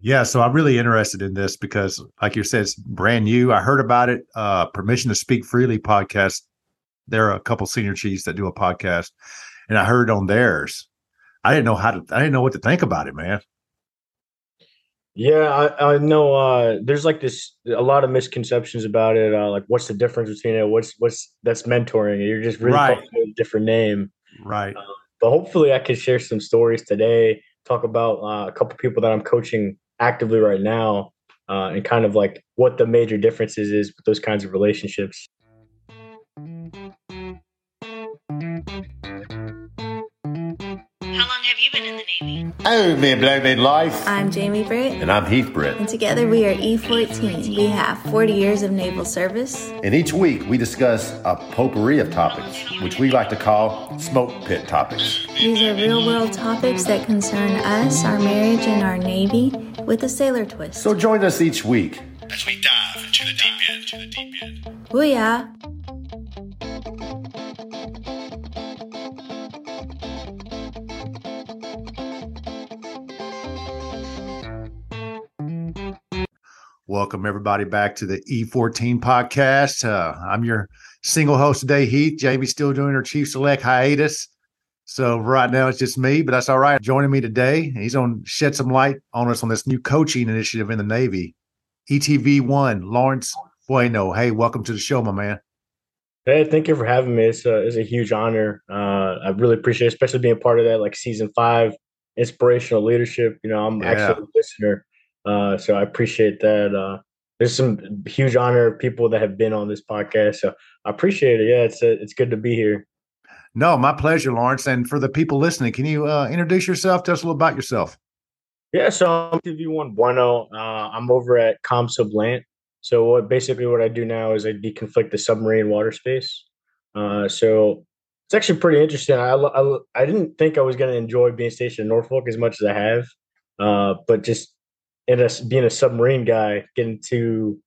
Yeah, so I'm really interested in this because, like you said, it's brand new. I heard about it. Uh, Permission to Speak Freely podcast. There are a couple senior chiefs that do a podcast, and I heard on theirs. I didn't know how to. I didn't know what to think about it, man. Yeah, I, I know. Uh, there's like this a lot of misconceptions about it. Uh, like, what's the difference between it? What's what's that's mentoring? You're just really Right. a different name. Right. Uh, but hopefully, I can share some stories today. Talk about uh, a couple people that I'm coaching actively right now, uh, and kind of like what the major differences is with those kinds of relationships. How long have you been in the Navy? Oh, me blow me life. I'm Jamie Britt, And I'm Heath Britt. and together we are E14. We have 40 years of naval service. And each week we discuss a potpourri of topics, which we like to call smoke pit topics. These are real world topics that concern us, our marriage, and our Navy with a sailor twist. So join us each week. as we dive into the deep end. To the deep end. Booyah! Welcome everybody back to the E14 podcast. Uh, I'm your single host today, Heath. Jamie's still doing her Chief Select hiatus. So right now it's just me, but that's all right. Joining me today, he's on shed some light on us on this new coaching initiative in the Navy. ETV one, Lawrence Bueno. Hey, welcome to the show, my man. Hey, thank you for having me. It's a, it's a huge honor. Uh, I really appreciate, it, especially being part of that, like season five inspirational leadership. You know, I'm Yeah. actually a listener, uh, so I appreciate that. Uh, there's some huge honor of people that have been on this podcast, so I appreciate it. Yeah, it's uh it's good to be here. No, my pleasure, Lawrence. And for the people listening, can you uh, introduce yourself? Tell us a little about yourself. Yeah, so I'm TV1 Bueno. Uh, I'm over at ComSub Lant. So what basically what I do now is I deconflict the submarine water space. Uh, so it's actually pretty interesting. I, I, I didn't think I was going to enjoy being stationed in Norfolk as much as I have, uh, but just in a, being a submarine guy, getting to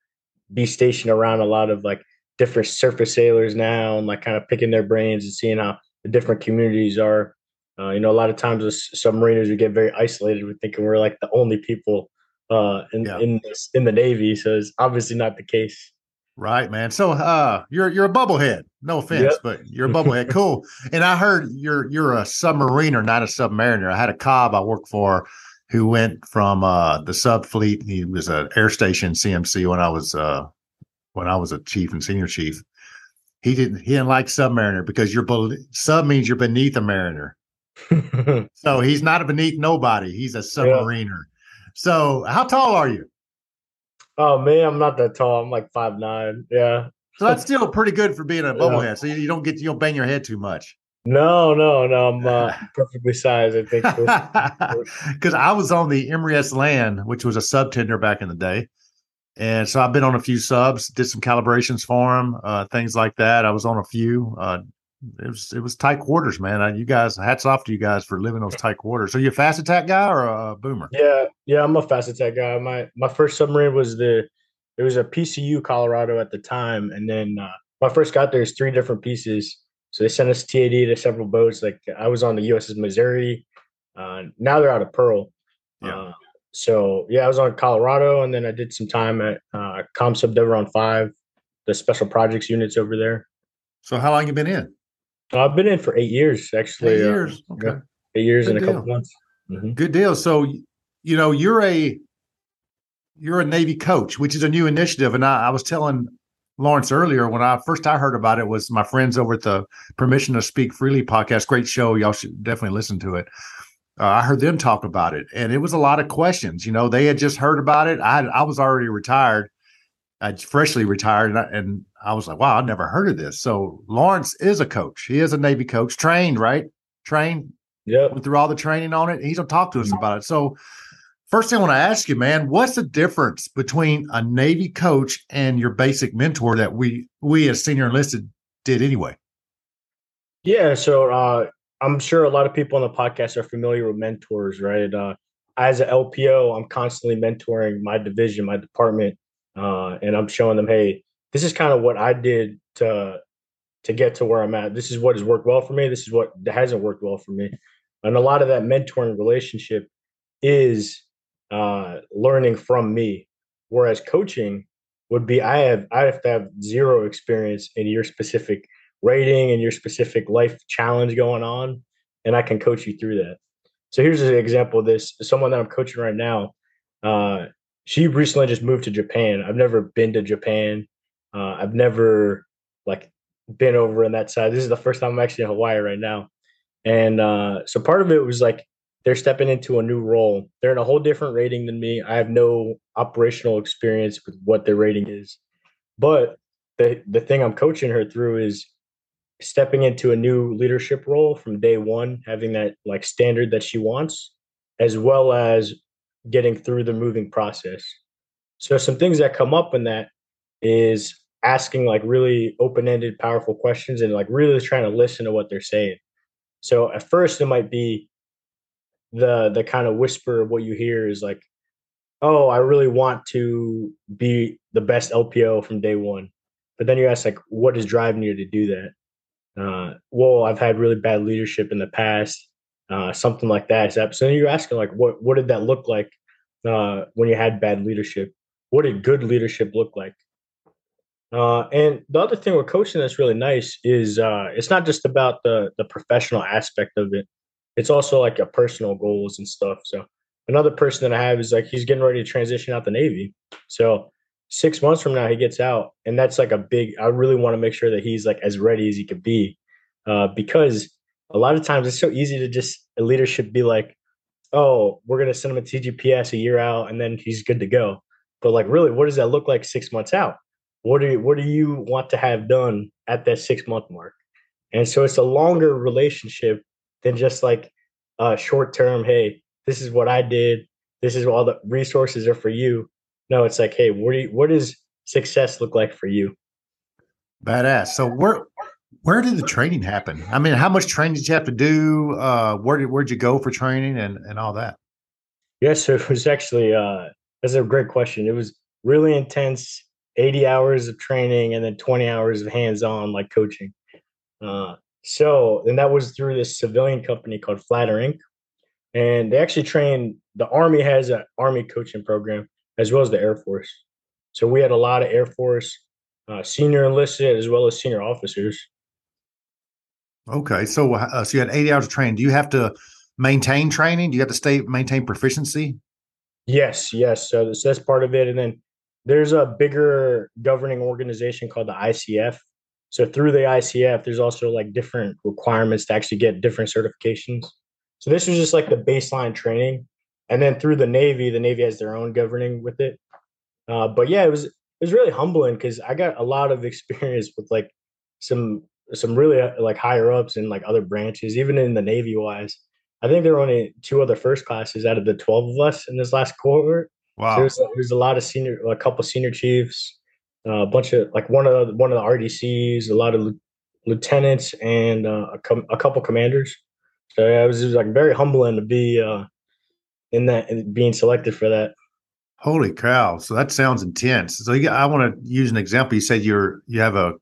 be stationed around a lot of like different surface sailors now and like kind of picking their brains and seeing how the different communities are. Uh, you know, a lot of times as submariners, we get very isolated. We're thinking we're like the only people uh, in Yeah. in this, in the Navy. So it's obviously not the case. Right, man. So uh you're you're a bubblehead. No offense, Yep. but you're a bubblehead. cool. And I heard you're you're a submariner, not a submariner. I had a cob I worked for who went from uh the sub fleet. He was an air station CMC when I was uh when I was a chief and senior chief. He didn't he didn't like submariner because you're bel- sub means you're beneath a mariner. So he's not a beneath nobody. He's a submariner. So how tall are you? oh man, I'm not that tall. I'm like five nine. Yeah. So that's still pretty good for being a Yeah. bubblehead. So you, you don't get you don't bang your head too much. No, no, no. I'm uh, perfectly sized. I think. Because I was on the Emory S Land, which was a sub tender back in the day. And so I've been on a few subs, did some calibrations for them, uh, things like that. I was on a few. Uh, it was it was tight quarters, man. Uh, you guys, hats off to you guys for living those tight quarters. Are you a fast attack guy or a boomer? Yeah, yeah, I'm a fast attack guy. My my first submarine was the it was a PCU Colorado at the time, and then uh, when I first got there, it's three different pieces. So they sent us TAD to several boats. Like I was on the USS Missouri. Uh, now they're out of Pearl. Yeah. Uh, so yeah, I was on Colorado, and then I did some time at uh, ComSub DevRon Five, the special projects units over there. So how long you been in? Uh, I've been in for eight years, actually. Eight uh, years. Okay. yeah. eight years Good and a couple deal. months. Mhm. Good deal. So, you know, you're a you're a Navy coach, which is a new initiative. And I, I was telling Lawrence earlier when I first I heard about it was my friends over at the Permission to Speak Freely podcast. Great show. Y'all should definitely listen to it. Uh, I heard them talk about it, and it was a lot of questions. You know, they had just heard about it. I I was already retired, I freshly retired, and I, and I was like, wow, I never heard of this. So Lawrence is a coach. He is a Navy coach, trained, right? Trained Yeah, went through all the training on it. He's gonna talk to us about it. So, first thing I want to ask you, man, what's the difference between a Navy coach and your basic mentor that we we as senior enlisted did anyway? Yeah, so uh, I'm sure a lot of people on the podcast are familiar with mentors, right? Uh, as an LPO, I'm constantly mentoring my division, my department, uh, and I'm showing them, hey, this is kind of what I did to to get to where I'm at. This is what has worked well for me. This is what hasn't worked well for me, and a lot of that mentoring relationship is uh, learning from me. Whereas coaching would be I have I have to have zero experience in your specific rating and your specific life challenge going on, and I can coach you through that. So here's an example of this. Someone that I'm coaching right now, uh, she recently just moved to Japan. I've never been to Japan. Uh, I've never like been over in that side. This is the first time I'm actually in Hawaii right now. And uh, so part of it was like they're stepping into a new role. They're in a whole different rating than me. I have no operational experience with what their rating is. But the the thing I'm coaching her through is stepping into a new leadership role from day one, having that like standard that she wants, as well as getting through the moving process. So some things that come up in that is asking like really open-ended, powerful questions and like really trying to listen to what they're saying. So at first it might be the the kind of whisper of what you hear is like, oh, I really want to be the best LPO from day one. But then you ask like, what is driving you to do that? Uh, well, I've had really bad leadership in the past, uh, something like that. So you're asking like, what what did that look like uh, when you had bad leadership? What did good leadership look like? Uh, and the other thing with coaching that's really nice is uh, it's not just about the the professional aspect of it. It's also like a personal goals and stuff. So another person that I have is like he's getting ready to transition out the Navy. So six months from now he gets out, and that's like a big. I really want to make sure that he's like as ready as he could be, uh, because a lot of times it's so easy to just a leadership be like, oh, we're gonna send him a TGPS a year out, and then he's good to go. But like, really, what does that look like six months out? what do you, what do you want to have done at that six month mark and so it's a longer relationship than just like a short term hey this is what i did this is all the resources are for you no it's like hey what do you, what does success look like for you? Badass. So where where did the training happen? I mean how much training did you have to do? Uh where did where'd you go for training and and all that? Yes yeah, so it was actually uh that's a great question. It was really intense 80 hours of training and then 20 hours of hands-on like coaching. Uh, so, and that was through this civilian company called Flatter Inc. And they actually train the Army has an Army coaching program as well as the Air Force. So we had a lot of Air Force uh, senior enlisted as well as senior officers. Okay, so uh, so you had 80 hours of training. Do you have to maintain training? Do you have to stay maintain proficiency? Yes, yes. So, so that's part of it, and then there's a bigger governing organization called the ICF. So through the ICF, there's also like different requirements to actually get different certifications. So this was just like the baseline training, and then through the Navy, the Navy has their own governing with it. Uh, but yeah, it was it was really humbling because I got a lot of experience with like some some really uh, like higher ups and like other branches, even in the Navy wise. I think there were only two other first classes out of the twelve of us in this last cohort, Wow. So there's, there's a lot of senior, a couple senior chiefs, uh, a bunch of like one of the, one of the RDCs, a lot of lieutenants, and uh, a, com- a couple commanders. So yeah, it was, it was like very humbling to be uh, in that and being selected for that. Holy cow! So that sounds intense. So you, I want to use an example. You said you're you have a,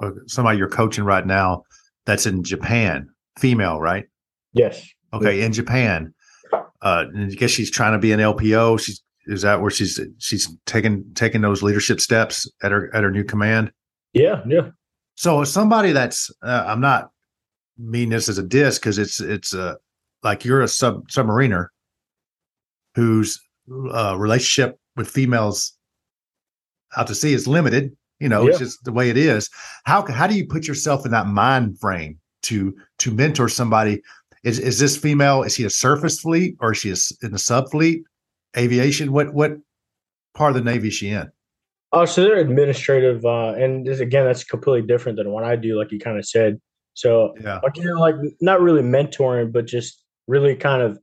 a somebody you're coaching right now that's in Japan, female, right? Yes. Okay, yes. in Japan. Uh, I guess she's trying to be an LPO. She's is that where she's she's taking taking those leadership steps at her at her new command? Yeah, yeah. So somebody that's uh, I'm not mean this as a diss because it's it's uh, like you're a sub submariner whose uh, relationship with females out to sea is limited. You know, yeah. it's just the way it is. How how do you put yourself in that mind frame to to mentor somebody? Is is this female? Is she a surface fleet or is she in the sub fleet? aviation? What what part of the Navy is she in? Oh, so they're administrative, uh, and this, again, that's completely different than what I do, like you kind of said. So, yeah, like not really mentoring, but just really kind of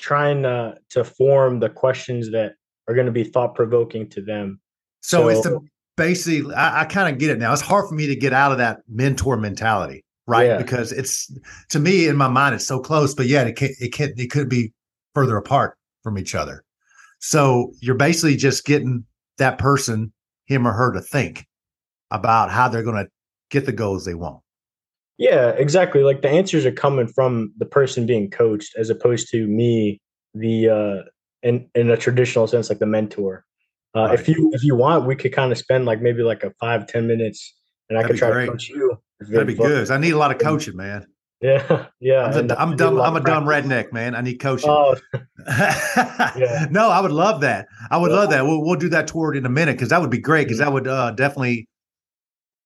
trying to to form the questions that are going to be thought provoking to them. So, so, it's the basically, I, I kind of get it now. It's hard for me to get out of that mentor mentality, right? Yeah. Because it's to me in my mind, it's so close, but yet it can it can it could be further apart from each other. So you're basically just getting that person, him or her, to think about how they're going to get the goals they want. Yeah, exactly. Like the answers are coming from the person being coached as opposed to me, the uh in in a traditional sense, like the mentor. Uh, Right. If you if you want, we could kind of spend like maybe like a five ten minutes, and I That'd could try great. to coach you. That'd be good. I need a lot of coaching, man. Yeah, yeah. I'm, and a, I I'm dumb. I'm a dumb redneck, man. I need coaching. Oh, No, I would love that. I would Yeah. love that. We'll, we'll do that toward in a minute because that would be great because that would uh, definitely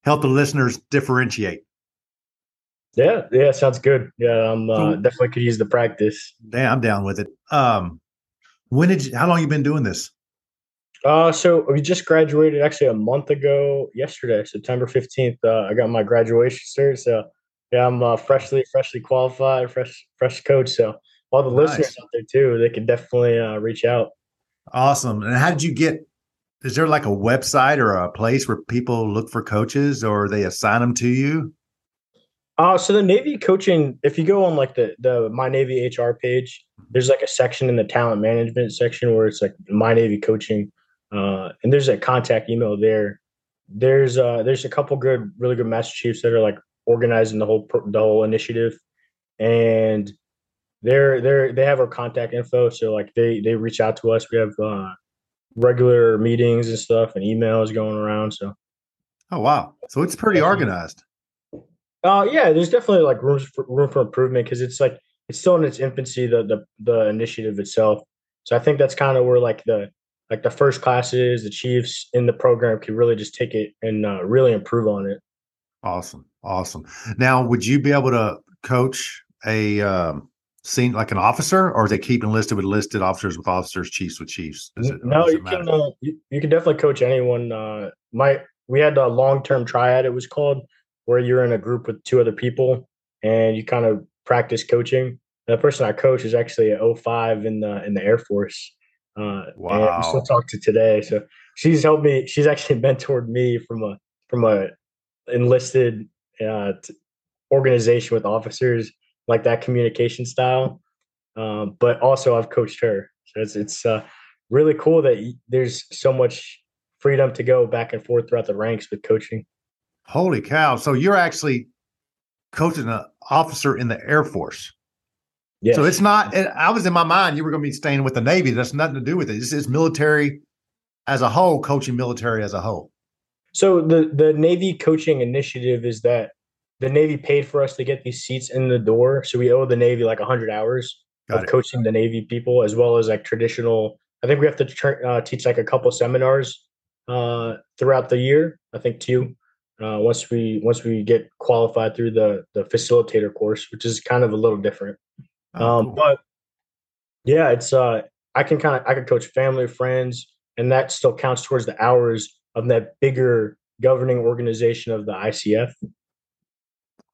help the listeners differentiate. Yeah, yeah. Sounds good. Yeah, I'm uh, definitely could use the practice. Damn, I'm down with it. Um, when did you, how long you been doing this? Uh, so we just graduated actually a month ago yesterday, September 15th. Uh, I got my graduation cert. So yeah, I'm uh, freshly, freshly qualified, fresh, fresh coach. So all the Nice. listeners out there too, they can definitely uh, reach out. Awesome. And how did you get? Is there like a website or a place where people look for coaches or they assign them to you? Uh, so the Navy coaching, if you go on like the, the My Navy HR page, there's like a section in the talent management section where it's like My Navy coaching. Uh, and there's a contact email there. There's uh there's a couple good, really good Master Chiefs that are like organizing the whole the whole initiative, and they're they're they have our contact info. So like they they reach out to us. We have uh regular meetings and stuff and emails going around. So Oh wow! So it's pretty organized. Uh yeah, there's definitely like room for room for improvement because it's like it's still in its infancy, the the the initiative itself. So I think that's kind of where like the like the first classes, the chiefs in the program can really just take it and uh, really improve on it. Awesome, awesome. Now, would you be able to coach a um, scene like an officer, or is it keeping listed with listed officers with officers, chiefs with chiefs? It, no, you can uh, you, you can definitely coach anyone. Uh, my we had a long term triad. It was called where you're in a group with two other people and you kind of practice coaching. The person I coach is actually at 05 in the in the Air Force. Uh, Wow. still talk to today. So she's helped me. She's actually mentored me from a from a enlisted uh, t- organization with officers like that communication style. Um, but also I've coached her. So it's it's uh, really cool that y- there's so much freedom to go back and forth throughout the ranks with coaching. Holy cow! So you're actually coaching an officer in the Air Force. Yes. So it's not. I was in my mind you were going to be staying with the Navy. That's nothing to do with it. This is military as a whole, coaching military as a whole. So the the Navy coaching initiative is that the Navy paid for us to get these seats in the door, so we owe the Navy like 100 hours Got of it. coaching the Navy people, as well as like traditional. I think we have to tr- uh, teach like a couple seminars uh, throughout the year. I think two. Uh, once we once we get qualified through the the facilitator course, which is kind of a little different. Oh, um, cool. But yeah, it's uh, I can kind of I can coach family, or friends, and that still counts towards the hours of that bigger governing organization of the ICF.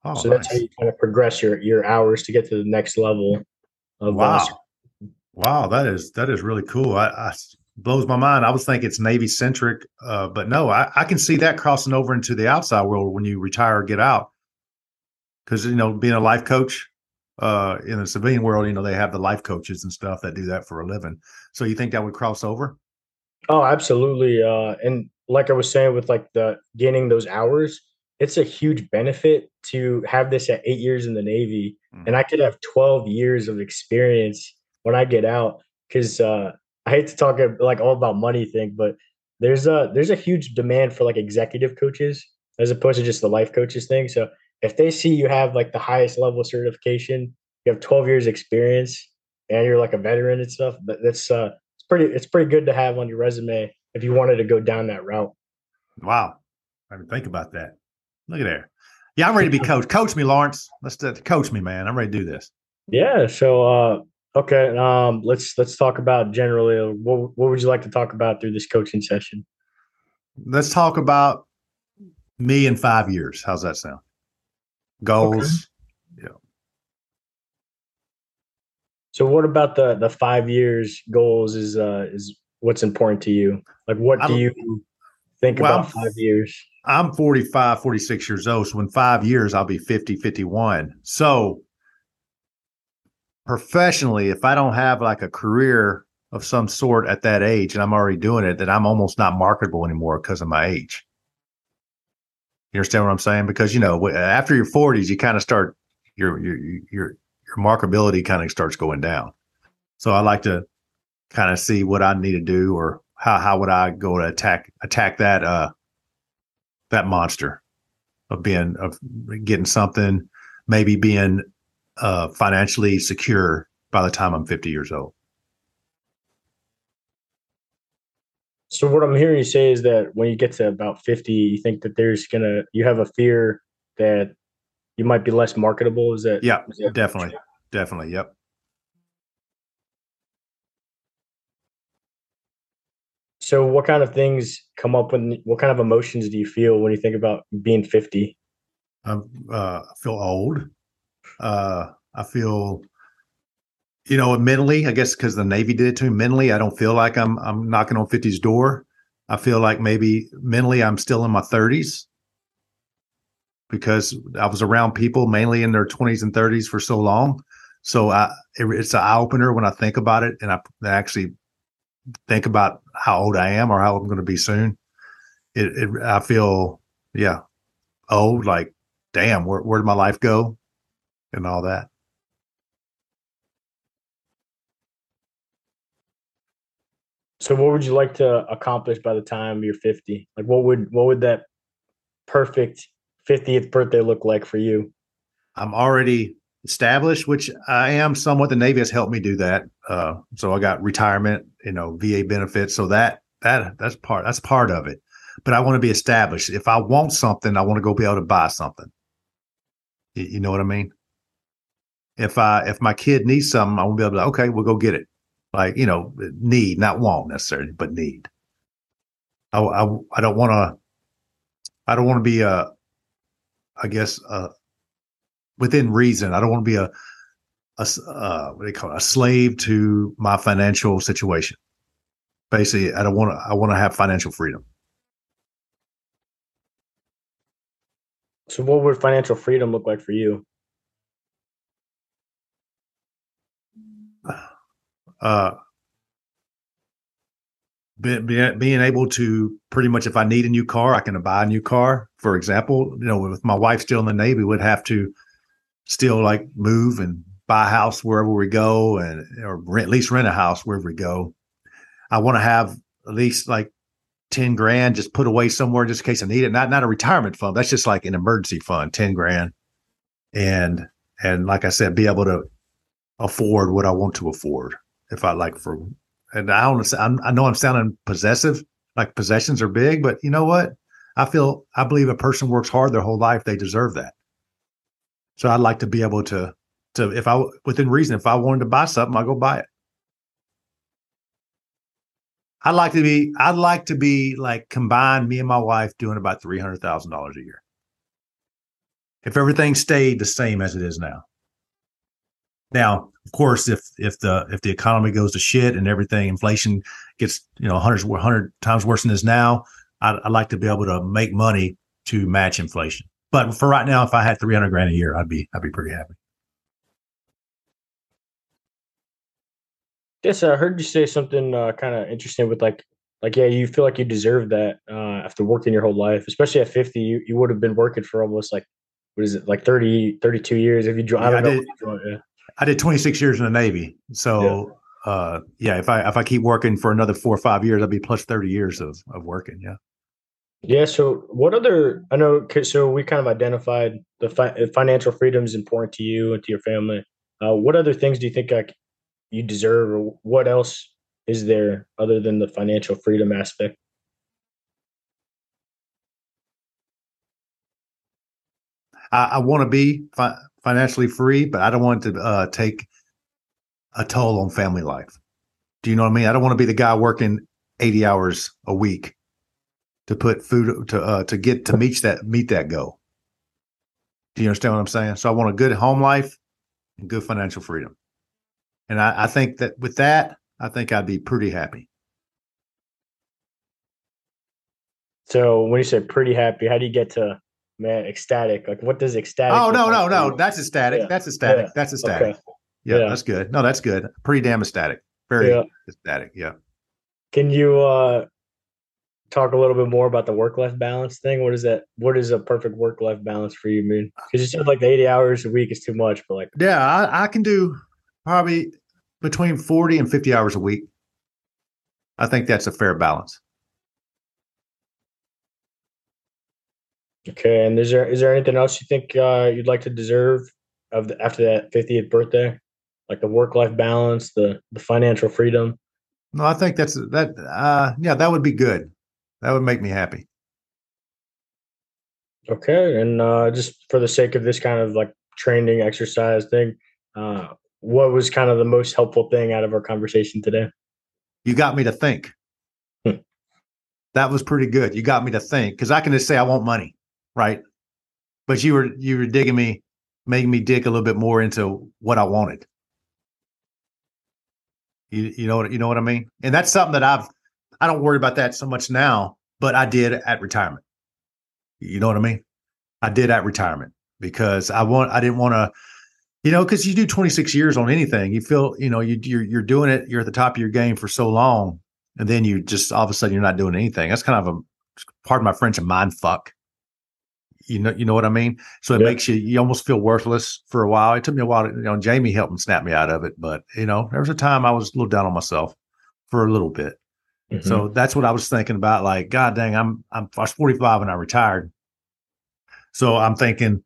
Oh, so that's how you kind of progress your your hours to get to the next level of Wow. uh, Wow, that is that is really cool. I, I blows my mind. I was thinking it's Navy centric, uh, but no, I, I can see that crossing over into the outside world when you retire or get out. Because you know, being a life coach uh, in the civilian world, you know, they have the life coaches and stuff that do that for a living. So you think that would cross over? Oh, absolutely. Uh, and like I was saying, with like the gaining those hours, it's a huge benefit to have this at eight years in the Navy, Mm. and I could have twelve years of experience when I get out. Because uh, I hate to talk uh, like all about money thing, but there's a there's a huge demand for like executive coaches as opposed to just the life coaches thing. So if they see you have like the highest level certification, you have twelve years experience, and you're like a veteran and stuff, that, that's uh, it's pretty it's pretty good to have on your resume if you wanted to go down that route. Wow, I didn't think about that. Look at there. Yeah, I'm ready to be coached. Coach me, Lawrence. Let's do, coach me, man. I'm ready to do this. Yeah. So uh, okay, um, let's let's talk about generally uh, what what would you like to talk about through this coaching session? Let's talk about me in five years. How's that sound? Goals. Yeah. So what about the the five years goals is uh is what's important to you? Like what do you think Well, about five years? I'm 45, 46 years old. So in five years, I'll be 50, 51. So professionally, if I don't have like a career of some sort at that age and I'm already doing it, then I'm almost not marketable anymore because of my age. You understand what I'm saying? Because, you know, after your 40s, you kind of start your, your, your, your markability kind of starts going down. So I like to kind of see what I need to do or how how would I go to attack attack that uh that monster of being of getting something, maybe being uh financially secure by the time I'm 50 years old. So what I'm hearing you say is that when you get to about 50, you think that there's gonna you have a fear that you might be less marketable. Is that Yeah, is that definitely. Definitely. Yep. So what kind of things come up when what kind of emotions do you feel when you think about being 50? I'm, uh, I feel old. Uh, I feel, you know, mentally, I guess because the Navy did it to me. Mentally, I don't feel like I'm I'm knocking on 50's door. I feel like maybe mentally I'm still in my 30s because I was around people mainly in their 20s and 30s for so long. So I, it, it's an eye opener when I think about it, and I actually think about how old I am or how I'm going to be soon. It, it I feel, yeah, old. Like, damn, where where did my life go, and all that. So what would you like to accomplish by the time you're 50? Like what would what would that perfect 50th birthday look like for you? I'm already established, which I am somewhat. The Navy has helped me do that. Uh, so I got retirement, you know, VA benefits. So that that that's part that's part of it. But I want to be established. If I want something, I want to go be able to buy something. You, you know what I mean? If I if my kid needs something, I want to be able to. Okay, we'll go get it. Like you know, need not want necessarily, but need. I I, I don't want to. I don't want to be a. I guess uh, within reason. I don't want to be a, a uh, what do you call it? A slave to my financial situation. Basically, I don't want to. I want to have financial freedom. So what would financial freedom look like for you? Uh, be, be, being able to pretty much, if I need a new car, I can buy a new car. For example, you know, with my wife still in the Navy, would have to still like move and buy a house wherever we go, and or rent, at least rent a house wherever we go. I want to have at least like 10 grand just put away somewhere just in case I need it. Not not a retirement fund. That's just like an emergency fund, 10 grand. And and like I said, be able to afford what I want to afford. If I like for and I don't I'm, I know I'm sounding possessive, like possessions are big, but you know what? I feel I believe a person works hard their whole life, they deserve that. So I'd like to be able to to if I within reason, if I wanted to buy something, I'll go buy it. I'd like to be, I'd like to be like combined, me and my wife doing about three hundred thousand dollars a year. If everything stayed the same as it is now. Now, of course, if if the if the economy goes to shit and everything, inflation gets you know hundreds hundred times worse than it is now, I'd, I'd like to be able to make money to match inflation. But for right now, if I had three hundred grand a year, I'd be I'd be pretty happy. Yes, I heard you say something uh, kind of interesting with like, like yeah, you feel like you deserve that uh, after working your whole life, especially at fifty. You, you would have been working for almost like what is it like 30, 32 years if you join. Yeah, I know. did. yeah. I did 26 years in the Navy. So uh yeah, if I if I keep working for another four or five years, I'll be plus 30 years of of working. Yeah. Yeah. So, what other? I know. 'cause- So, we kind of identified the fi- uh, financial freedom is important to you and to your family. Uh, what other things do you think like you deserve, or what else is there other than the financial freedom aspect? I, I want to be fi- financially free, but I don't want to uh take a toll on family life. Do you know what I mean? I don't want to be the guy working 80 hours a week to put food to uh to get to meet that meet that goal. Do you understand what I'm saying? So I want a good home life and good financial freedom. And I, I think that with that, I think I'd be pretty happy. So, when you say pretty happy, how do you get to man ecstatic? Like, what does ecstatic? Oh no, no, no. That's ecstatic. Yeah. That's ecstatic. Yeah. That's ecstatic. Okay. Yeah, Yeah. that's good. No, that's good. Pretty damn ecstatic. Very ecstatic. Yeah. Can you uh talk a little bit more about the work life balance thing? What is that? What is a perfect work life balance for you, man? Because you said like the eighty hours a week is too much, but like Yeah, I, I can do probably between 40 and 50 hours a week. I think that's a fair balance. Okay, and is there is there anything else you think uh, you'd like to deserve of the, after that 50th birthday, like the work life balance, the the financial freedom? No, I think that's that. Uh, yeah, that would be good. That would make me happy. Okay, and uh, just for the sake of this kind of like training exercise thing, uh, what was kind of the most helpful thing out of our conversation today? You got me to think. Hmm. That was pretty good. You got me to think because I can just say I want money, right? But you were you were digging me, making me dig a little bit more into what I wanted. You you know what you know what I mean? And that's something that I've I don't worry about that so much now, but I did at retirement. You know what I mean? I did at retirement because I want I didn't want to you know because you do 26 years on anything you feel you know you you're, you're doing it you're at the top of your game for so long and then you just all of a sudden you're not doing anything that's kind of a pardon my french mind fuck you know you know what i mean so it Yeah. makes you you almost feel worthless for a while it took me a while to, you know jamie helped and snap me out of it but you know there was a time i was a little down on myself for a little bit Mhm. so that's what I was thinking about. Like, God dang, I'm I'm I was 45 and I retired. So I'm thinking,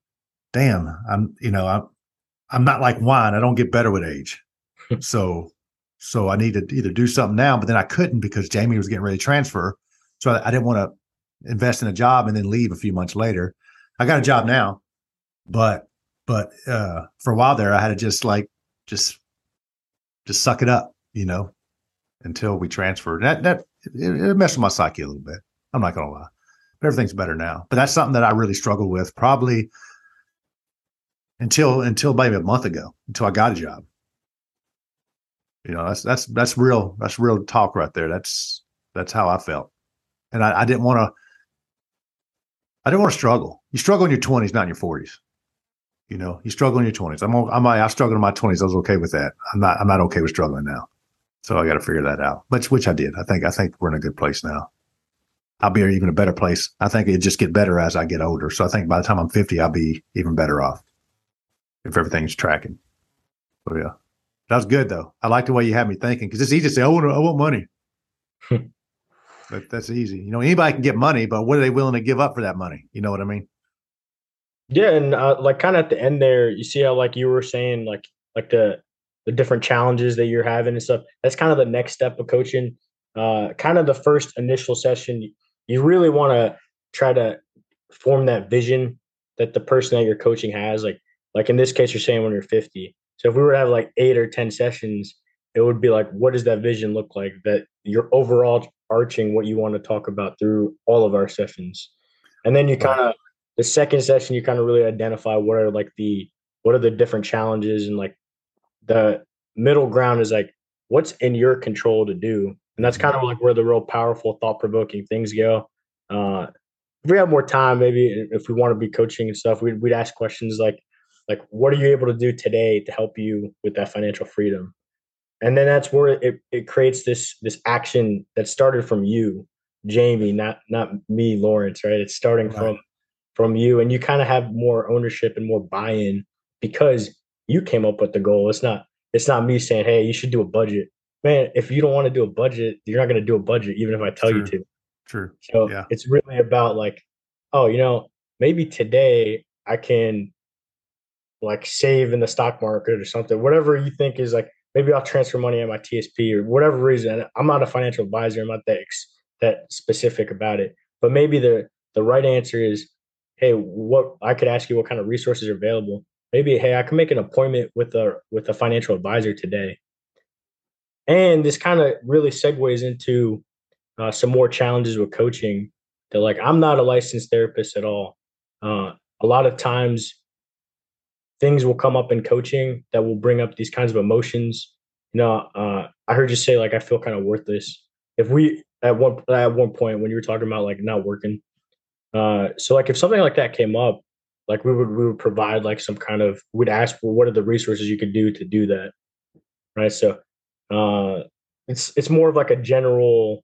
damn, I'm you know, I'm I'm not like wine. I don't get better with age. so so I need to either do something now, but then I couldn't because Jamie was getting ready to transfer. So I, I didn't want to invest in a job and then leave a few months later. I got a job now, but but uh for a while there I had to just like just just suck it up, you know, until we transferred. That that it, it messed with my psyche a little bit. I'm not gonna lie. But everything's better now. But that's something that I really struggled with probably until until maybe a month ago, until I got a job. You know, that's that's that's real that's real talk right there. That's that's how I felt. And I, I didn't want to I didn't want to struggle. You struggle in your twenties, not in your forties. You know, you struggle in your twenties. I'm o- I'm I struggled in my twenties. I was okay with that. I'm not I'm not okay with struggling now. So I got to figure that out. Which which I did. I think I think we're in a good place now. I'll be even a better place. I think it just get better as I get older. So I think by the time I'm 50, I'll be even better off if everything's tracking. So yeah, that was good though. I like the way you had me thinking because it's easy to say, "I want I want money," but that's easy. You know, anybody can get money, but what are they willing to give up for that money? You know what I mean? Yeah, and uh, like kind of at the end there, you see how like you were saying like like the the different challenges that you're having and stuff. That's kind of the next step of coaching. Uh, kind of the first initial session, you, really want to try to form that vision that the person that you're coaching has. Like like in this case, you're saying when you're 50. So if we were to have like eight or ten sessions, it would be like, what does that vision look like? That you're overall arching what you want to talk about through all of our sessions, and then you kind of the second session you kind of really identify what are like the what are the different challenges and like the middle ground is like what's in your control to do? And that's kind of like where the real powerful thought-provoking things go. Uh if we have more time maybe if we want to be coaching and stuff we'd, we'd ask questions like like what are you able to do today to help you with that financial freedom and then that's where it, it creates this this action that started from you jamie not not me lawrence right it's starting Right. from from you and you kind of have more ownership and more buy-in because you came up with the goal it's not it's not me saying hey you should do a budget man if you don't want to do a budget you're not going to do a budget even if i tell you to True. so Yeah. it's really about like oh you know maybe today i can like save in the stock market or something whatever you think is like maybe i'll transfer money at my tsp or whatever reason. I'm not a financial advisor i'm not that that specific about it. But maybe the the right answer is hey what i could ask you what kind of resources are available. Maybe hey i can make an appointment with a with a financial advisor today. And this kind of really segues into uh, some more challenges with coaching that like i'm not a licensed therapist at all. Uh, a lot of times things will come up in coaching that will bring up these kinds of emotions. You know uh, i heard you say like i feel kind of worthless. If we at one at one point when you were talking about like not working uh, so like if something like that came up like we would we would provide like some kind of we'd ask well, what are the resources you could do to do that? Right? So uh it's it's more of like a general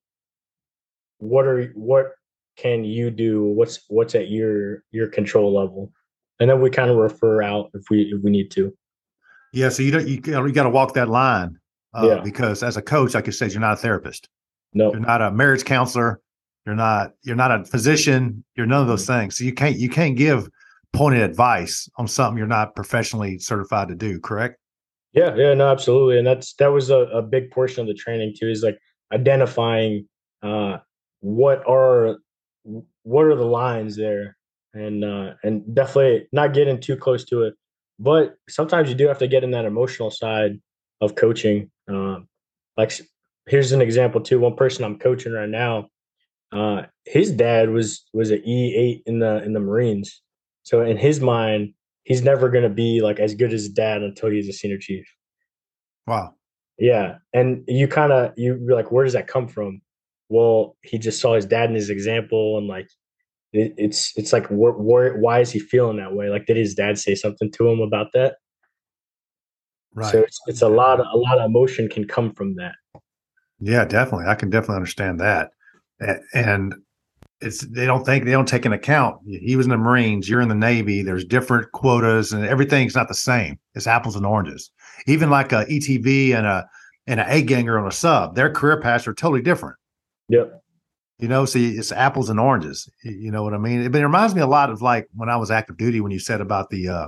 what are what can you do? What's what's at your your control level and then we kind of refer out if we if we need to Yeah. So you don't you, you got to walk that line uh, Yeah. because as a coach, like you said, you're not a therapist. No, You're not a marriage counselor. You're not. You're not a physician. You're none of those things. So you can't. You can't give pointed advice on something you're not professionally certified to do. Correct? Yeah, yeah, no, absolutely, and that's that was a, a big portion of the training too. Is like identifying uh, what are what are the lines there, and uh, and definitely not getting too close to it. But sometimes you do have to get in that emotional side of coaching. Um, like here's an example too. One person I'm coaching right now, uh, his dad was was an E eight in the in the Marines. So in his mind, he's never going to be like as good as his dad until he's a senior chief. Wow. Yeah, and you kind of you like, where does that come from? Well, he just saw his dad in his example, and like it, it's it's like where, where why is he feeling that way? Like, did his dad say something to him about that? Right. So it's it's a lot of, a lot of emotion can come from that. Yeah, definitely. I can definitely understand that. And it's they don't think they don't take an account. He was in the Marines. You're in the Navy. There's different quotas, and everything's not the same. It's apples and oranges. Even like a ETV and a and an A ganger on a sub, their career paths are totally different. Yep. You know, so it's apples and oranges. You know what I mean? It, it reminds me a lot of like when I was active duty when you said about the uh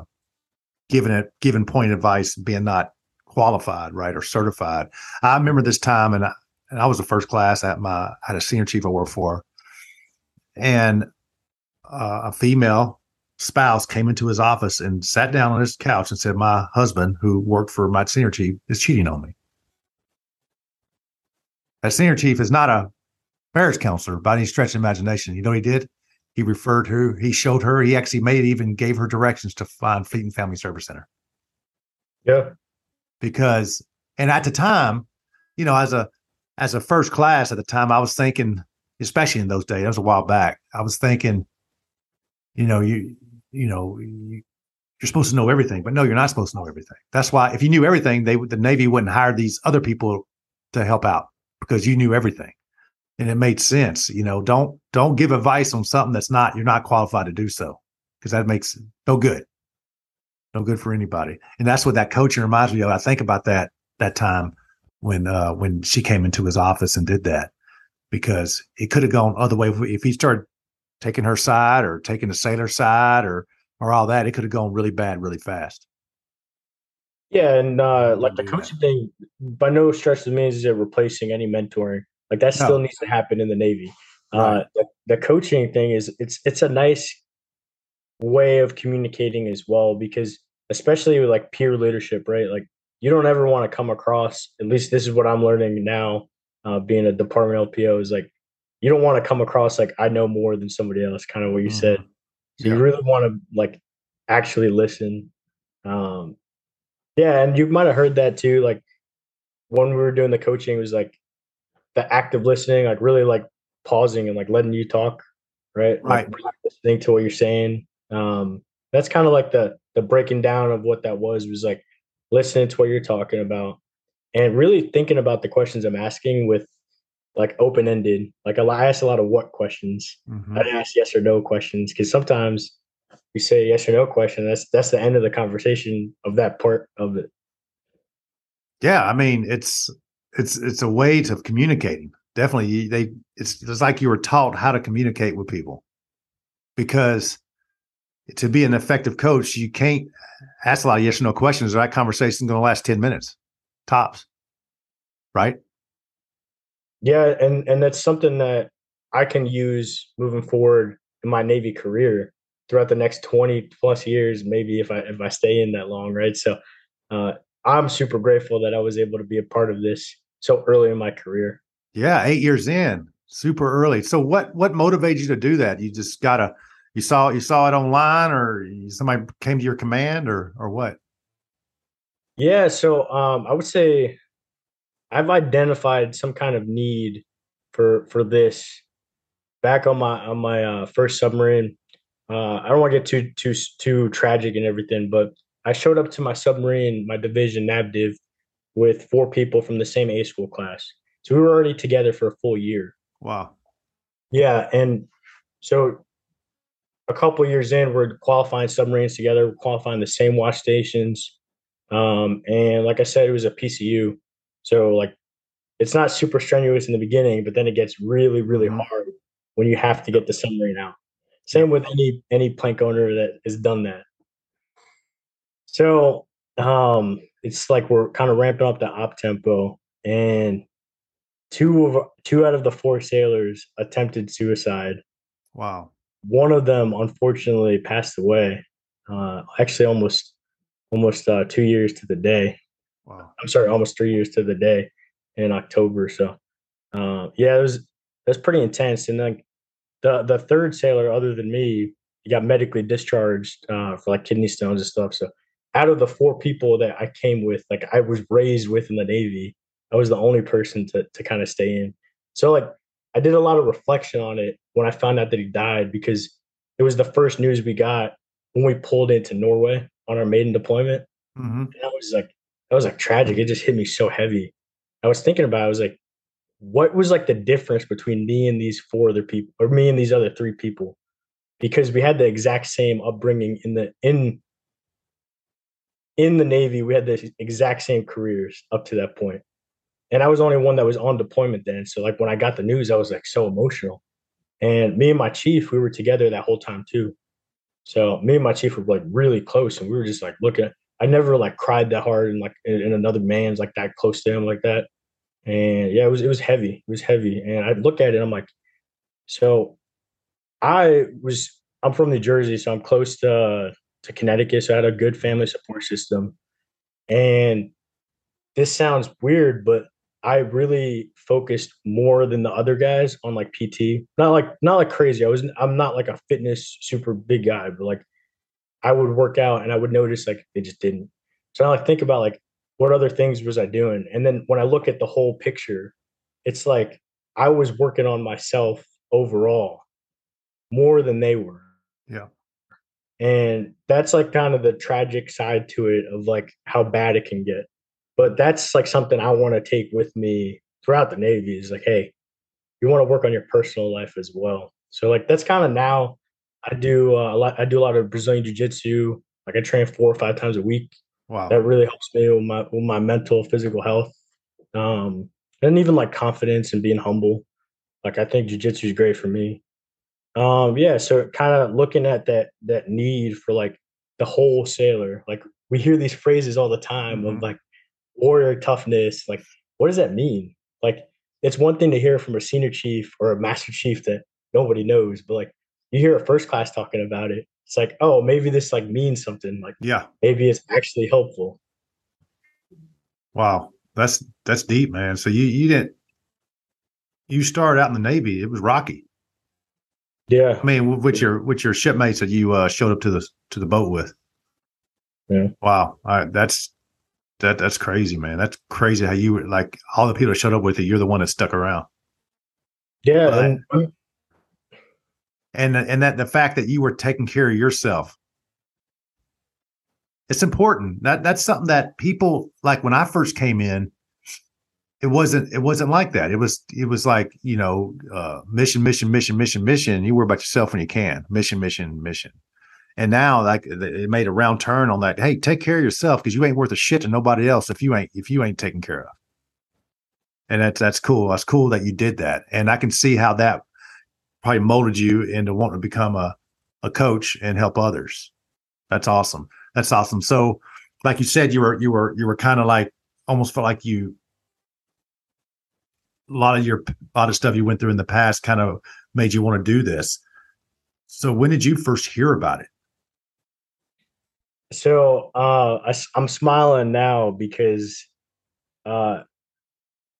giving it giving point advice being not qualified, right, or certified. I remember this time and I, and I was the first class at my had a senior chief I worked for. And uh, a female spouse came into his office and sat down on his couch and said, My husband, who worked for my senior chief, is cheating on me. That senior chief is not a marriage counselor by any stretch of imagination. You know what he did? He referred her, he showed her, he actually made even gave her directions to find Fleet and Family Service Center. Yeah. Because and at the time, you know, as a as a first class at the time, I was thinking, especially in those days, that was a while back, I was thinking, you know, you you know, you, you're supposed to know everything, but no, you're not supposed to know everything. That's why if you knew everything, they the Navy wouldn't hire these other people to help out because you knew everything. And it made sense. You know, don't don't give advice on something that's not you're not qualified to do so. Because that makes no good. No good for anybody. And that's what that coaching reminds me of. I think about that that time when uh when she came into his office and did that. Because it could have gone other way if he started taking her side or taking the sailor side or or all that, it could have gone really bad really fast. Yeah, and uh, like the coaching thing, by no stretch of the means is it replacing any mentoring. Like that still No. needs to happen in the Navy. Uh, the, the coaching thing is it's it's a nice way of communicating as well because especially with like peer leadership, right? Like you don't ever want to come across. At least this is what I'm learning now, uh, being a department LPO is like you don't want to come across like I know more than somebody else. Kind of what you Mhm. said. So Yeah. you really want to like actually listen. Um, yeah, and you might have heard that too. Like when we were doing the coaching, it was like the active listening, like really like pausing and like letting you talk, right? Like, Right. really listening to what you're saying. Um, that's kind of like the the breaking down of what that was. Was like listening to what you're talking about and really thinking about the questions I'm asking with like open ended. Like I asked a lot of what questions. Mhm. I didn't ask yes or no questions because sometimes you say yes or no question. That's that's the end of the conversation of that part of it. Yeah, I mean, it's it's it's a way to communicating. Definitely, they it's it's like you were taught how to communicate with people. Because to be an effective coach, you can't ask a lot of yes or no questions. Or that conversation is going to last ten minutes, tops. Right? Yeah, and and that's something that I can use moving forward in my Navy career throughout the next 20 plus years, maybe if I if I stay in that long, right? So uh I'm super grateful that I was able to be a part of this so early in my career. Yeah, eight years in, super early. So what what motivated you to do that? You just gotta you saw you saw it online, or somebody came to your command, or or what? Yeah, so um, I would say I've identified some kind of need for for this back on my on my uh, first submarine. Uh, I don't want to get too too too tragic and everything, but I showed up to my submarine, my division NAVDIV, with four people from the same A school class. So we were already together for a full year. Wow. Yeah, and so a couple years in, we're qualifying submarines together, we're qualifying the same watch stations. Um, and like I said, it was a PCU. So like it's not super strenuous in the beginning, but then it gets really, really Mhm. hard when you have to get the submarine out. Same with any any plank owner that has done that. So um it's like we're kind of ramping up the op tempo and two of two out of the four sailors attempted suicide Wow. one of them unfortunately passed away uh actually almost almost uh two years to the day Wow. i'm sorry almost three years to the day in october so uh yeah it was was pretty intense and then the the third sailor other than me he got medically discharged uh for like kidney stones and stuff so out of the four people that i came with like i was raised with in the navy i was the only person to to kind of stay in so like i did a lot of reflection on it when i found out that he died because it was the first news we got when we pulled into norway on our maiden deployment hmm that was like that was like tragic. It just hit me so heavy. I was thinking about it, I was like, what was like the difference between me and these four other people or me and these other three people? Because we had the exact same upbringing in the in in the Navy, we had the exact same careers up to that point. And I was only one that was on deployment then. So like when I got the news, I was like so emotional. And me and my chief, we were together that whole time too. So me and my chief were like really close and we were just like looking I never like cried that hard and like in another man's like that close to him like that. And yeah, it was it was heavy. It was heavy. And I look at it, I'm like, so I was I'm from New Jersey, so I'm close to to Connecticut. So I had a good family support system. And this sounds weird, but I really focused more than the other guys on like PT. Not like not like crazy. I was I'm not like a fitness super big guy, but like I would work out and I would notice like they just didn't. So I like think about like what other things was I doing? And then when I look at the whole picture, it's like I was working on myself overall more than they were. Yeah. And that's like kind of the tragic side to it of like how bad it can get. But that's like something I want to take with me throughout the Navy is like, hey, you want to work on your personal life as well. So like that's kind of now I do uh, a lot. I do a lot of Brazilian jiu jitsu. Like I train four or five times a week. Wow. That really helps me with my with my mental, physical health, um, and even like confidence and being humble. Like I think jujitsu is great for me. Um, yeah. So kind of looking at that that need for like the whole sailor. Like we hear these phrases all the time Mhm. of like warrior toughness. Like what does that mean? Like it's one thing to hear from a senior chief or a master chief that nobody knows, but like you hear a first class talking about it, it's like, oh, maybe this like means something. Like Yeah. maybe it's actually helpful. Wow. That's that's deep, man. So you you didn't you started out in the Navy. It was rocky. Yeah. I mean, with your with your shipmates that you uh, showed up to the to the boat with. Yeah. Wow. All right. That's that that's crazy, man. That's crazy how you were like all the people that showed up with you. You're the one that stuck around, Yeah. Right. And, and and that the fact that you were taking care of yourself. It's important. That that's something that people like when I first came in. It wasn't. It wasn't like that. It was. It was like you know, uh, mission, mission, mission, mission, mission. You worry about yourself when you can. Mission, mission, mission. And now, like it made a round turn on that. Hey, take care of yourself because you ain't worth a shit to nobody else if you ain't if you ain't taken care of. And that's that's cool. That's cool that you did that. And I can see how that probably molded you into wanting to become a a coach and help others. That's awesome. That's awesome. So, like you said, you were you were you were kind of like almost felt like you a lot of your a lot of stuff you went through in the past kind of made you want to do this. So when did you first hear about it? so uh, I, am smiling now because uh,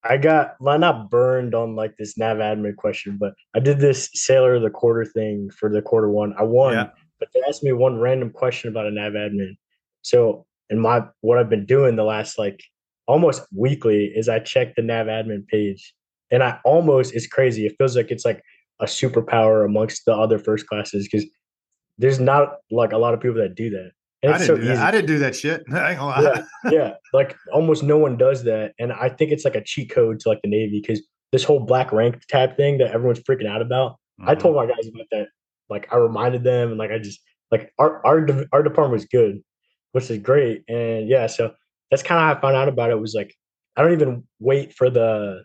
I got well, not burned on like this nav admin question, but I did this sailor of the quarter thing for the quarter one. I won, Yeah. but they asked me one random question about a nav admin. So in my what I've been doing the last like almost weekly is I check the nav admin page, and I almost it's crazy. It feels like it's like a superpower amongst the other first classes because there's not like a lot of people that do that. And I didn't so do that. I didn't do that shit. I ain't gonna lie. yeah, yeah. Like almost no one does that, and I think it's like a cheat code to like the Navy because this whole black rank tab thing that everyone's freaking out about. I Mhm. told my guys about that. Like I reminded them, and like I just like our our our department was good, which is great. And yeah, so that's kind of how I found out about it. Was like I don't even wait for the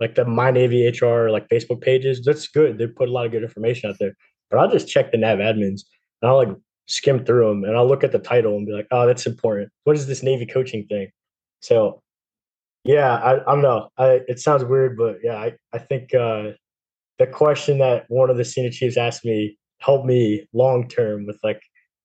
like the My Navy HR like Facebook pages. That's good. They put a lot of good information out there. But I'll just check the nav admins and I'll like skim through them and I'll look at the title and be like, oh, that's important. What is this Navy coaching thing? So yeah, I, I don't know. I, it sounds weird, but yeah, I, I think uh, the question that one of the senior chiefs asked me helped me long term with like,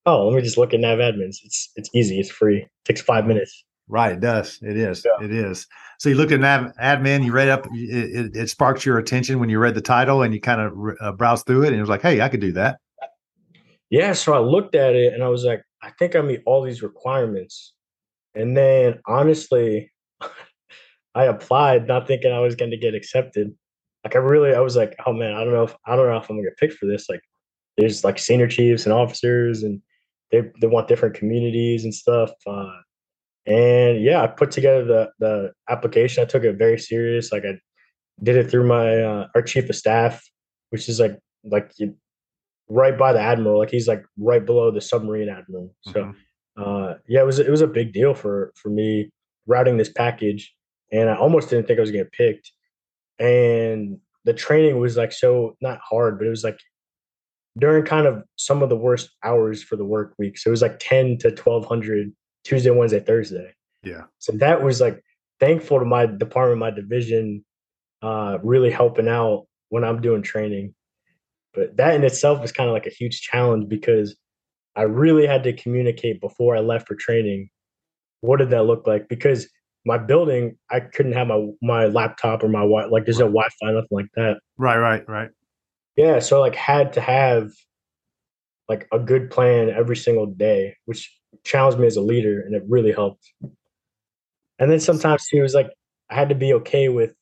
oh, let me just look at nav admins. It's it's easy. It's free. It takes five minutes. Right, it does. It is. Yeah. It is. So you looked at nav admin. You read up. It, it, it sparked your attention when you read the title, and you kind of uh, browsed through it, and it was like, "Hey, I could do that." Yeah, so I looked at it and I was like, I think I meet all these requirements. And then honestly, I applied not thinking I was going to get accepted. Like I really, I was like, oh man, I don't know if I don't know if I'm gonna get picked for this. Like, there's like senior chiefs and officers, and they they want different communities and stuff. Uh, and yeah, I put together the the application. I took it very serious. Like I did it through my uh, our chief of staff, which is like like you, right by the admiral. Like he's like right below the submarine admiral. So Mhm. uh, yeah, it was it was a big deal for for me routing this package, and I almost didn't think I was gonna get picked. And the training was like so not hard, but it was like during kind of some of the worst hours for the work week. So it was like ten to twelve hundred Tuesday, Wednesday, Thursday. Yeah. So that was like thankful to my department, my division, uh, really helping out when I'm doing training. But that in itself was kind of like a huge challenge because I really had to communicate before I left for training. What did that look like? Because my building, I couldn't have my my laptop or my wi like there's no Wi-Fi, nothing like that. Right. Right. Right. Yeah, so like had to have like a good plan every single day, which challenged me as a leader, and it really helped. And then sometimes it was like I had to be okay with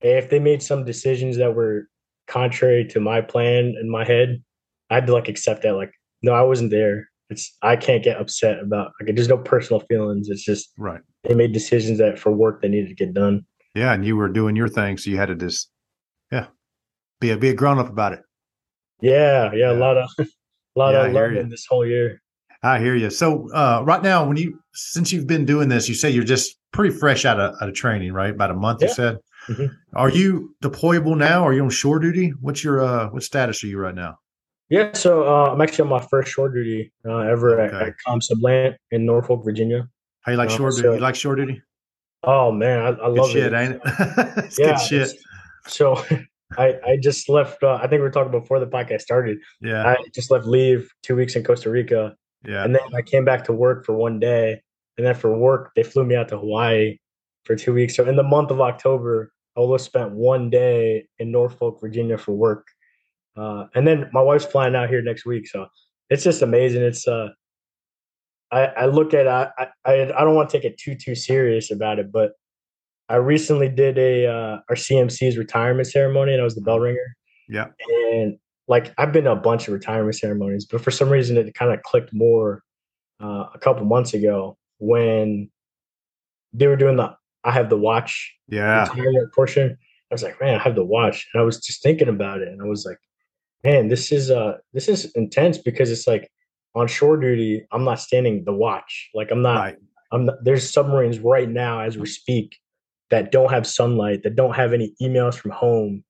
if they made some decisions that were contrary to my plan in my head, I had to like accept that. Like, no, I wasn't there. It's I can't get upset about like there's no personal feelings. It's just Right. they made decisions that for work they needed to get done. Yeah, and you were doing your thing, so you had to just, yeah, be a be a grown up about it. Yeah, yeah, Yeah. a lot of a lot Yeah, of learning this whole year. I hear you. So uh, right now, when you since you've been doing this, you say you're just pretty fresh out of out of training, right? About a month, you Yeah. said. Mhm. Are you deployable now? Are you on shore duty? What's your uh, what status are you right now? Yeah, so uh, I'm actually on my first shore duty uh, ever at, Okay. at ComSublant in Norfolk, Virginia. How you like Uh, shore duty? so- You like shore duty? Oh man, I, I love shit, it. ain't it? it's yeah, good shit. it's- So I I just left. Uh, I think we were talking before the podcast started. Yeah, I just left leave two weeks in Costa Rica, yeah. and then I came back to work for one day, and then for work they flew me out to Hawaii for two weeks. So in the month of October, I only spent one day in Norfolk, Virginia for work, uh, and then my wife's flying out here next week. So it's just amazing. It's uh, I I look at I I I don't want to take it too too serious about it, but I recently did a uh, our CMC's retirement ceremony, and I was the bell ringer Yeah. and like I've been to a bunch of retirement ceremonies, but for some reason it kind of clicked more uh, a couple months ago when they were doing the I have the watch Yeah. retirement portion. I was like, man, I have the watch, and I was just thinking about it, and I was like, man, this is uh this is intense because it's like on shore duty, I'm not standing the watch, like I'm not Right. I'm not, there's submarines right now as we speak that don't have sunlight, that don't have any emails from home.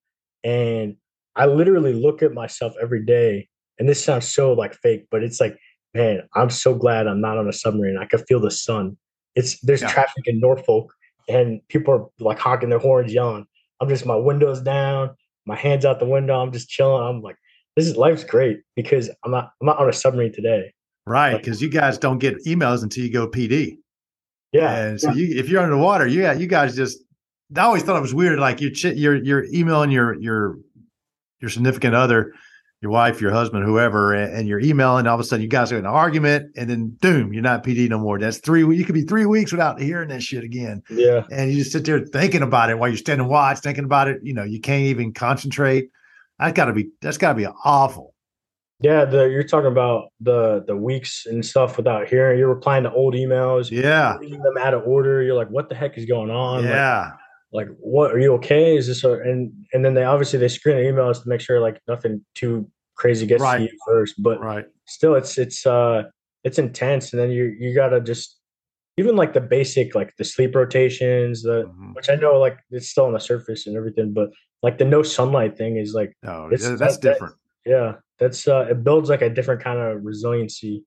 And I literally look at myself every day, and this sounds so like fake, but it's like, man, I'm so glad I'm not on a submarine. I can feel the sun. It's there's Yeah. traffic in Norfolk, and people are like honking their horns, yelling. I'm just my windows down, my hands out the window. I'm just chilling. I'm like, this is life's great because I'm not I'm not on a submarine today. Right. Like- Because you guys don't get emails until you go PD. Yeah, And so you, if you're underwater, yeah, you guys just. I always thought it was weird. Like you're ch- you're you're emailing your your your significant other, your wife, your husband, whoever, and, and you're emailing. All of a sudden, you guys are in an argument, and then boom, you're not PD no more. That's three. You could be three weeks without hearing that shit again, yeah. and you just sit there thinking about it while you're standing watch, thinking about it. You know, you can't even concentrate. That's got to be that's got to be awful. Yeah, the you're talking about the the weeks and stuff without hearing. You're replying to old emails, Yeah, reading them out of order. You're like, what the heck is going on? Yeah, like what are you okay? Is this a, and and then they obviously they screen the emails to make sure like nothing too crazy gets Right. to you first. But right. still it's it's uh it's intense and then you you gotta just even like the basic like the sleep rotations, the Mhm. which I know like it's still on the surface and everything, but like the no sunlight thing is like No, It's- that's that- that- different. yeah, that's uh it builds like a different kind of resiliency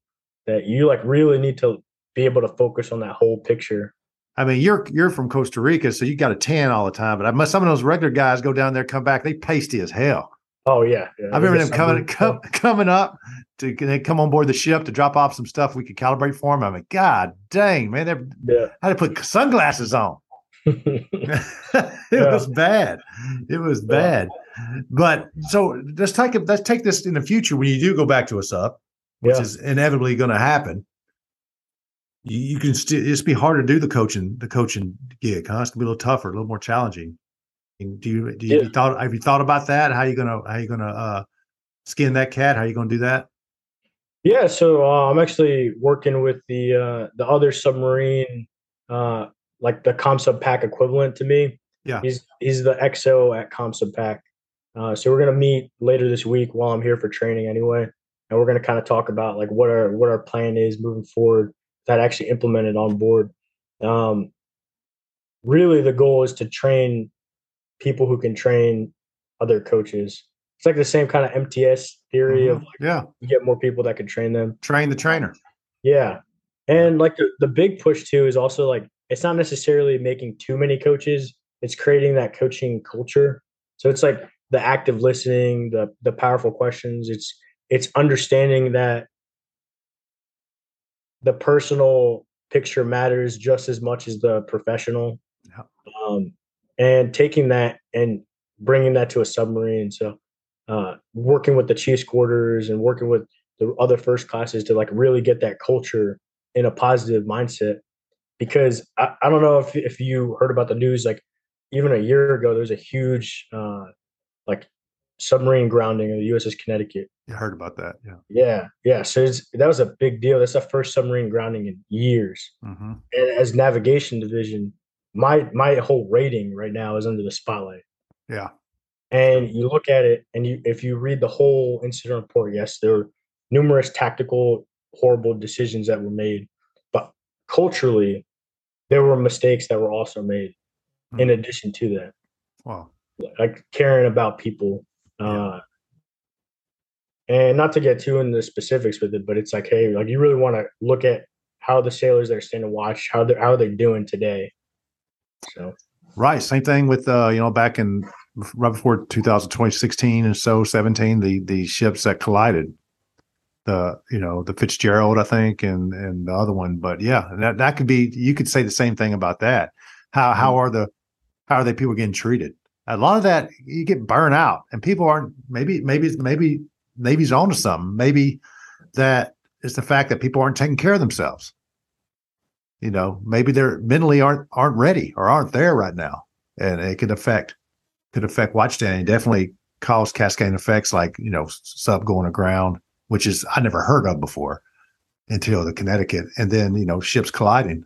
that you like really need to be able to focus on that whole picture. I mean, you're you're from Costa Rica, so you got a tan all the time. But I must, some of those regular guys go down there, come back, they pasty as hell. Oh yeah, yeah. I remember them coming I'm- coming up to they come on board the ship to drop off some stuff we could calibrate for them. I mean, God dang, man, they Yeah. had to put sunglasses on. it Yeah. was bad. It was Yeah. But so let's take it. Let's take this in the future when you do go back to us up, which Yeah. is inevitably going to happen. You, you can still it's be harder to do the coaching the coaching gig. Huh? It's gonna be a little tougher, a little more challenging. And Do you do you, Yeah. you thought have you thought about that? How you gonna how you gonna uh, skin that cat? How you gonna do that? Yeah, so uh, I'm actually working with the uh, the other submarine, uh, like the ComSubPac equivalent to me. Yeah. he's he's the XO at ComSubPac. Uh, so we're gonna meet later this week while I'm here for training anyway, and we're gonna kind of talk about like what our what our plan is moving forward that actually implemented on board. Um, really, the goal is to train people who can train other coaches. It's like the same kind of MTS theory of Mhm. yeah, you get more people that can train them. train the trainer. Yeah. And like the, the big push too is also like it's not necessarily making too many coaches, it's creating that coaching culture. So it's like the active listening, the the powerful questions. It's it's understanding that the personal picture matters just as much as the professional. Yeah. Um, and taking that and bringing that to a submarine. So uh, working with the Chiefs quarters and working with the other first classes to like really get that culture in a positive mindset. Because I, I don't know if if you heard about the news, like even a year ago, there was a huge uh, like submarine grounding of the USS Connecticut. You heard about that? Yeah. Yeah, yeah. So it's, that was a big deal. That's the first submarine grounding in years. hmm And as navigation division, my my whole rating right now is under the spotlight. Yeah. And you look at it, and you if you read the whole incident report, yes, there were numerous tactical horrible decisions that were made, but culturally, there were mistakes that were also made. In Hmm. addition to that, Well, like caring about people, uh, and not to get too into the specifics with it, but it's like, hey, like you really want to look at how the sailors that are standing watch how they're how are they doing today. So Right. Same thing with uh, you know, back in right before 2020, 16 and so 17, the the ships that collided. The you know, the Fitzgerald, I think, and and the other one. But yeah, that that could be you could say the same thing about that. How how are the how are they people getting treated? A lot of that you get burned out and people aren't maybe maybe maybe maybe Navy's on to something. Maybe that is the fact that people aren't taking care of themselves. You know, maybe they're mentally aren't aren't ready or aren't there right now, and it could affect could affect watch standing. Definitely cause cascading effects like you know sub going aground, which is I never heard of before until the Connecticut, and then you know ships colliding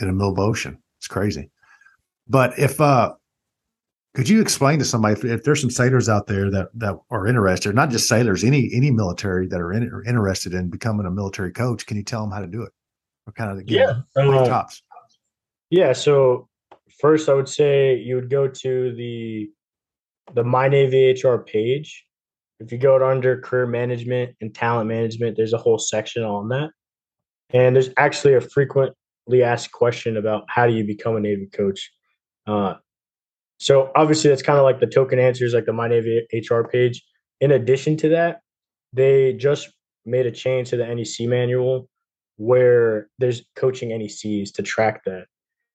in the middle of the ocean. It's crazy. But if uh could you explain to somebody if, if there's some sailors out there that that are interested, not just sailors, any any military that are, in, are interested in becoming a military coach? Can you tell them how to do it? Or kind of brief Uh, tops. yeah. So first, I would say you would go to the the My Navy HR page. If you go under career management and talent management, there's a whole section on that. And there's actually a frequently asked question about how do you become a Navy coach. Uh, so obviously that's kind of like the token answers, like the My Navy HR page. In addition to that, they just made a change to the NEC manual where there's coaching NECs to track that.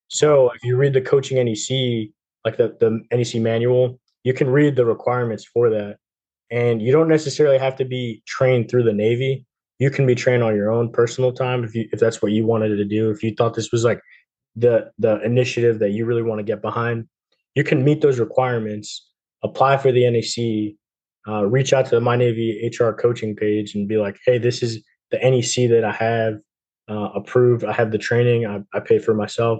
So if you read the coaching NEC, like the, the NEC manual, you can read the requirements for that. And you don't necessarily have to be trained through the Navy. You can be trained on your own personal time if you if that's what you wanted to do. If you thought this was like the the initiative that you really want to get behind, you can meet those requirements, apply for the NEC, uh, reach out to the My Navy HR coaching page and be like, hey, this is the NEC that I have uh, approved. I have the training. I, I pay for myself,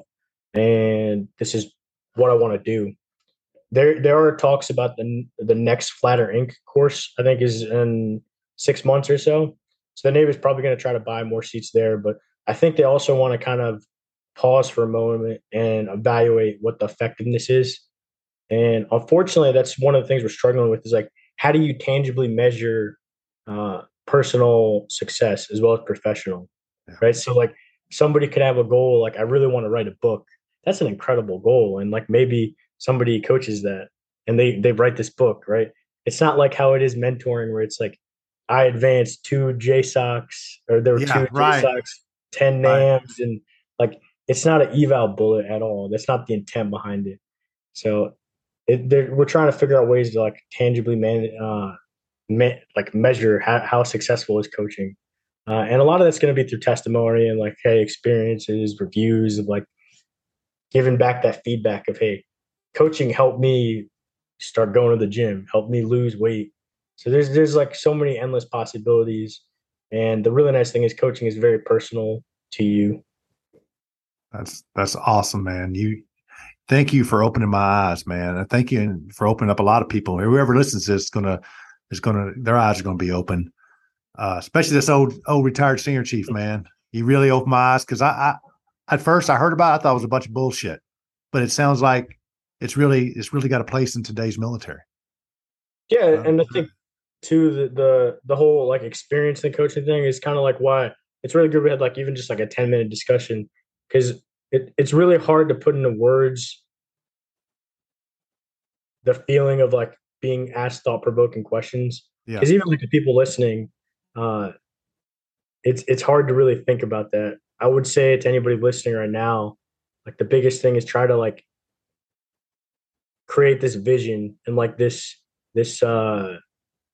and this is what I want to do. There, there are talks about the the next Flatter Inc. course. I think is in six months or so. So the Navy is probably going to try to buy more seats there, but I think they also want to kind of pause for a moment and evaluate what the effectiveness is. And unfortunately, that's one of the things we're struggling with is like, how do you tangibly measure uh, personal success as well as professional? Yeah. Right. So, like, somebody could have a goal, like, I really want to write a book. That's an incredible goal. And like, maybe somebody coaches that and they, they write this book, right? It's not like how it is mentoring where it's like, I advanced two JSOCs or there were Yeah, two right. JSOCs, 10 Right. NAMs, and like it's not an eval bullet at all. That's not the intent behind it. So it, we're trying to figure out ways to like tangibly man, uh, me, like measure how, how successful is coaching. Uh, and a lot of that's going to be through testimony and like, hey, experiences, reviews of like giving back that feedback of, hey, coaching helped me start going to the gym, helped me lose weight. So there's there's like so many endless possibilities. And the really nice thing is coaching is very personal to you. That's that's awesome, man. You thank you for opening my eyes, man. And thank you for opening up a lot of people. Whoever listens to this is gonna is gonna their eyes are gonna be open. Uh, especially this old old retired senior chief, man. You really opened my eyes because I, I at first I heard about it, I thought it was a bunch of bullshit. But it sounds like it's really it's really got a place in today's military. Yeah, Uh, and I think too the the the whole like experience and coaching thing is kind of like why it's really good we had like even just like a 10 minute discussion because it, it's really hard to put into words the feeling of like being asked thought provoking questions. Yeah. because even like the people listening uh it's it's hard to really think about that. I would say to anybody listening right now like the biggest thing is try to like create this vision and like this this uh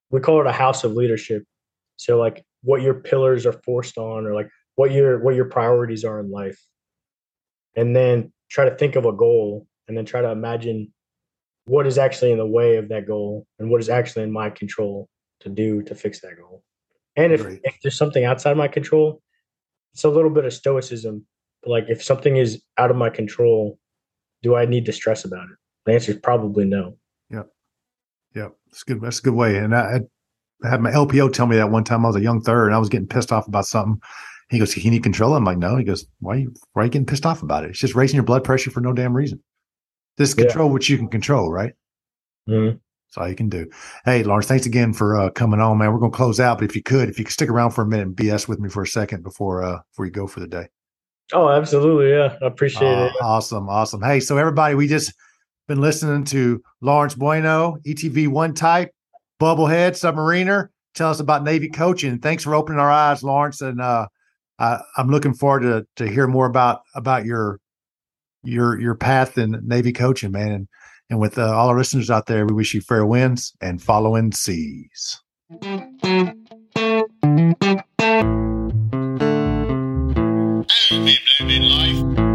we call it a house of leadership. So like what your pillars are forced on or like what your what your priorities are in life and then try to think of a goal and then try to imagine what is actually in the way of that goal and what is actually in my control to do to fix that goal and if, if there's something outside my control it's a little bit of stoicism but like if something is out of my control do i need to stress about it the answer is probably no Yeah. Yeah, that's good. That's a good way. And I, I had my LPO tell me that one time I was a young third and I was getting pissed off about something. He goes, "Can you control it?" I'm like, "No." He goes, "Why are you why are you getting pissed off about it? It's just raising your blood pressure for no damn reason. This is Yeah. control what you can control, right? Mhm. That's all you can do. Hey, Lawrence, thanks again for uh, coming on, man. We're gonna close out, but if you could, if you could stick around for a minute and BS with me for a second before uh before you go for the day. oh absolutely yeah i appreciate Uh, it Awesome, awesome. Hey, so everybody, we just been listening to Lawrence Bueno, ETV one type, bubblehead, submariner. Tell us about Navy coaching. Thanks for opening our eyes, Lawrence. And uh, I, I'm looking forward to to hear more about about your your your path in Navy coaching, man. And and with uh, all our listeners out there, we wish you fair winds and following seas. Life.